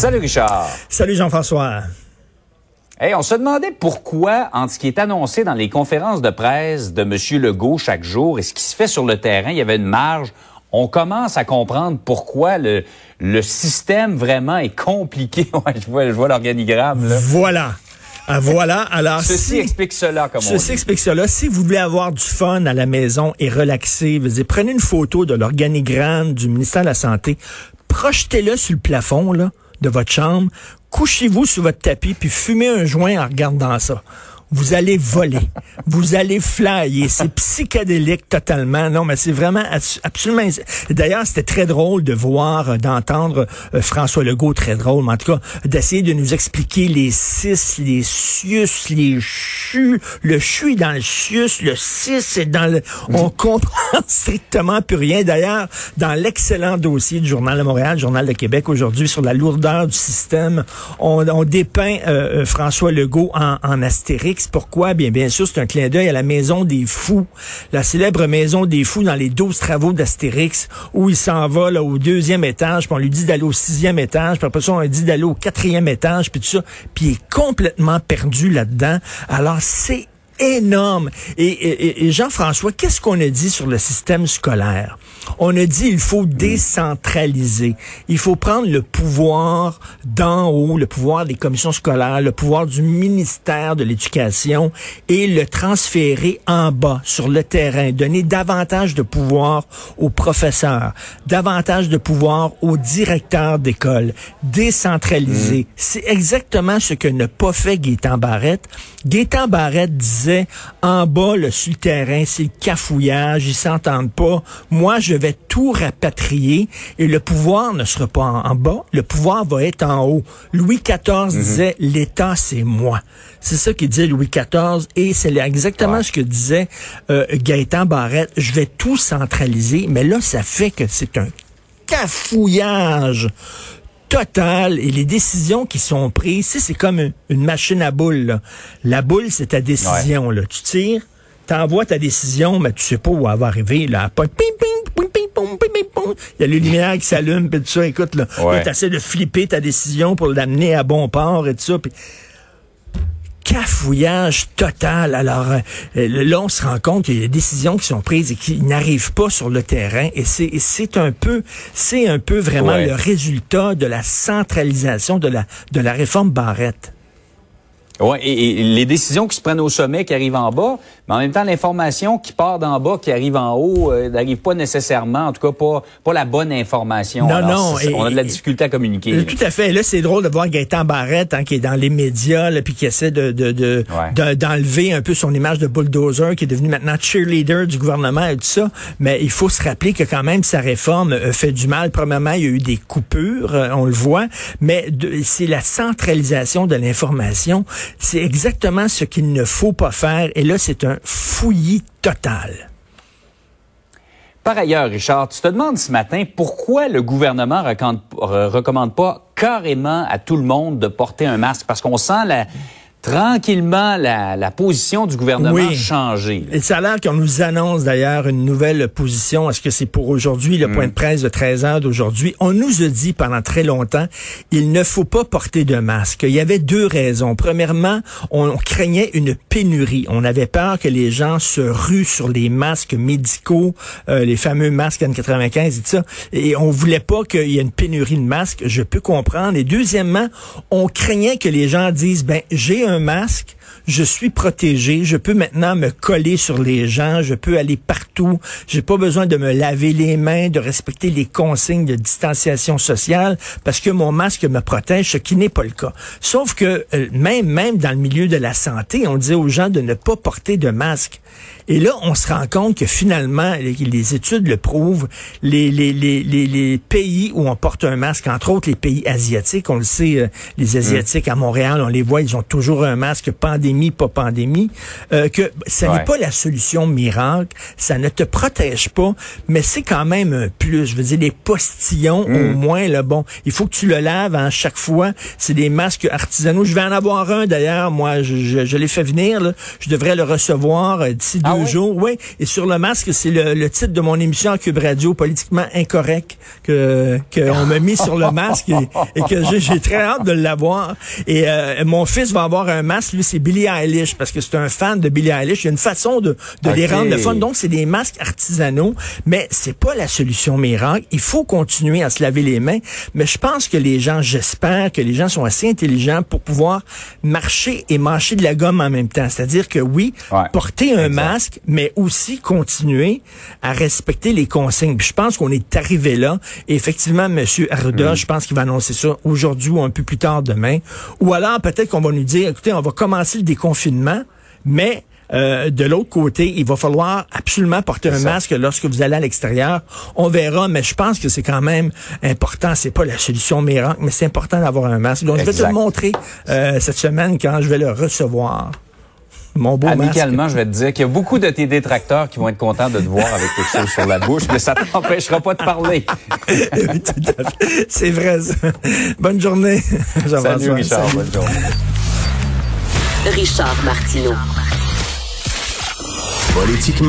Salut Richard. Salut Jean-François. Hey, on se demandait pourquoi, entre ce qui est annoncé dans les conférences de presse de M. Legault chaque jour et ce qui se fait sur le terrain, il y avait une marge. On commence à comprendre pourquoi le, le système vraiment est compliqué. je vois, je vois l'organigramme. Là. Voilà. Ah, voilà. Alors, ceci si, explique cela, comme ceci on dit. explique cela. Si vous voulez avoir du fun à la maison et relaxer, vous dites, prenez une photo de l'organigramme du ministère de la Santé, projetez-le sur le plafond là, de votre chambre, couchez-vous sur votre tapis, puis fumez un joint en regardant ça vous allez voler, vous allez flyer. C'est psychédélique totalement. Non, mais c'est vraiment absolument. D'ailleurs, c'était très drôle de voir, euh, d'entendre euh, François Legault, très drôle, mais en tout cas, d'essayer de nous expliquer les cis, les sius, les chus, le chu dans le sius, le cis est dans le. On comprend strictement plus rien. D'ailleurs, dans l'excellent dossier du Journal de Montréal, Journal de Québec aujourd'hui sur la lourdeur du système, on, on dépeint euh, François Legault en, en astérix pourquoi? Bien, bien sûr, c'est un clin d'œil à la Maison des Fous, la célèbre Maison des Fous dans les 12 travaux d'Astérix, où il s'en va au deuxième étage, puis on lui dit d'aller au sixième étage, puis après ça, on lui dit d'aller au quatrième étage, puis tout ça, puis il est complètement perdu là-dedans. Alors, c'est énorme. Et, et, Jean-François, qu'est-ce qu'on a dit sur le système scolaire? On a dit il faut décentraliser. Il faut prendre le pouvoir d'en haut, le pouvoir des commissions scolaires, le pouvoir du ministère de l'Éducation et le transférer en bas, sur le terrain, donner davantage de pouvoir aux professeurs, davantage de pouvoir aux directeurs d'école, décentraliser. Mmh. C'est exactement ce que n'a pas fait Gaétan Barrette. Gaétan Barrette disait en bas, le sur le terrain, c'est le cafouillage, ils s'entendent pas. Moi, je vais tout rapatrier et le pouvoir ne sera pas en, bas, le pouvoir va être en haut. Louis XIV mhm. disait, l'État, c'est moi. C'est ça qu'il disait Louis XIV et c'est exactement ce que disait euh, Gaëtan Barrette. Je vais tout centraliser, mais là, ça fait que c'est un cafouillage total et les décisions qui sont prises, c'est comme une, machine à boules. La boule, c'est ta décision. Là. Tu tires, t'envoies ta décision, mais tu sais pas où elle va arriver. Là. Il y a les lumières qui s'allument, puis tout ça. Écoute, là, tu essaies de flipper ta décision pour l'amener à bon port et tout ça cafouillage total. Alors euh, là, on se rend compte qu'il y a des décisions qui sont prises et qui n'arrivent pas sur le terrain. Et c'est c'est un peu c'est un peu vraiment le résultat de la centralisation de la de la réforme Barrette. Oui, et, les décisions qui se prennent au sommet, qui arrivent en bas, mais en même temps, l'information qui part d'en bas, qui arrive en haut, euh, n'arrive pas nécessairement, en tout cas pas, pas la bonne information. Non, non. on a de la difficulté à communiquer. Euh, tout à fait. Là, c'est drôle de voir Gaëtan Barrette, hein, qui est dans les médias, là, puis qui essaie de, de, d'enlever un peu son image de bulldozer, qui est devenu maintenant cheerleader du gouvernement et tout ça. Mais il faut se rappeler que quand même, sa réforme fait du mal. Premièrement, il y a eu des coupures, euh, on le voit, mais c'est la centralisation de l'information c'est exactement ce qu'il ne faut pas faire. Et là, c'est un fouillis total. Par ailleurs, Richard, tu te demandes ce matin pourquoi le gouvernement ne recommande pas carrément à tout le monde de porter un masque? Parce qu'on sent la, tranquillement la, la, position du gouvernement oui. changer. Et ça a l'air qu'on nous annonce d'ailleurs une nouvelle position. Est-ce que c'est pour aujourd'hui, le point de mm. presse de 13 heures d'aujourd'hui? On nous a dit pendant très longtemps, il ne faut pas porter de masque. Il y avait deux raisons. Premièrement, on craignait une pénurie. On avait peur que les gens se ruent sur les masques médicaux, euh, les fameux masques N95 et tout ça. Et on voulait pas qu'il y ait une pénurie de masques. Je peux comprendre. Et deuxièmement, on craignait que les gens disent, ben, j'ai un masque, je suis protégé, je peux maintenant me coller sur les gens, je peux aller partout, j'ai pas besoin de me laver les mains, de respecter les consignes de distanciation sociale parce que mon masque me protège, ce qui n'est pas le cas. Sauf que euh, même même dans le milieu de la santé, on dit aux gens de ne pas porter de masque. Et là, on se rend compte que finalement, les, études le prouvent, les, les, les, les, pays où on porte un masque, entre autres les pays asiatiques, on le sait, euh, les Asiatiques à Montréal, on les voit, ils ont toujours un masque pandémie, pas pandémie, euh, que ça n'est pas la solution miracle, ça ne te protège pas, mais c'est quand même un plus. Je veux dire, les postillons, au mm. moins, là, bon, il faut que tu le laves à hein, chaque fois. C'est des masques artisanaux. Je vais en avoir un, d'ailleurs, moi, je, je, l'ai fait venir, là. je devrais le recevoir euh, d'ici ah deux jours. Oui, et sur le masque, c'est le, le, titre de mon émission en Cube Radio, politiquement incorrect, que qu'on m'a mis sur le masque et, que j'ai très hâte de l'avoir. Et euh, mon fils va avoir un masque, lui, c'est Billie Eilish, parce que c'est un fan de Billie Eilish. Il y a une façon de, de les rendre le fun. Donc, c'est des masques artisanaux, mais c'est pas la solution miracle. Il faut continuer à se laver les mains, mais je pense que les gens, j'espère que les gens sont assez intelligents pour pouvoir marcher et mâcher de la gomme en même temps. C'est-à-dire que oui, porter un masque, mais aussi continuer à respecter les consignes. je pense qu'on est arrivé là. Et effectivement, M. Arruda, mm. je pense qu'il va annoncer ça aujourd'hui ou un peu plus tard demain. Ou alors peut-être qu'on va nous dire, écoutez, on va commencer le déconfinement, mais euh, de l'autre côté, il va falloir absolument porter un masque lorsque vous allez à l'extérieur. On verra, mais je pense que c'est quand même important. C'est pas la solution miracle, mais c'est important d'avoir un masque. Donc, je vais te le montrer euh, cette semaine quand je vais le recevoir. Mon beau Amicalement, je vais te dire qu'il y a beaucoup de tes détracteurs qui vont être contents de te voir avec quelque chose sur la bouche, mais ça t'empêchera pas de parler. c'est vrai, ça. Bonne journée. Salut, Richard. Bonne journée. Richard Martineau. Politiquement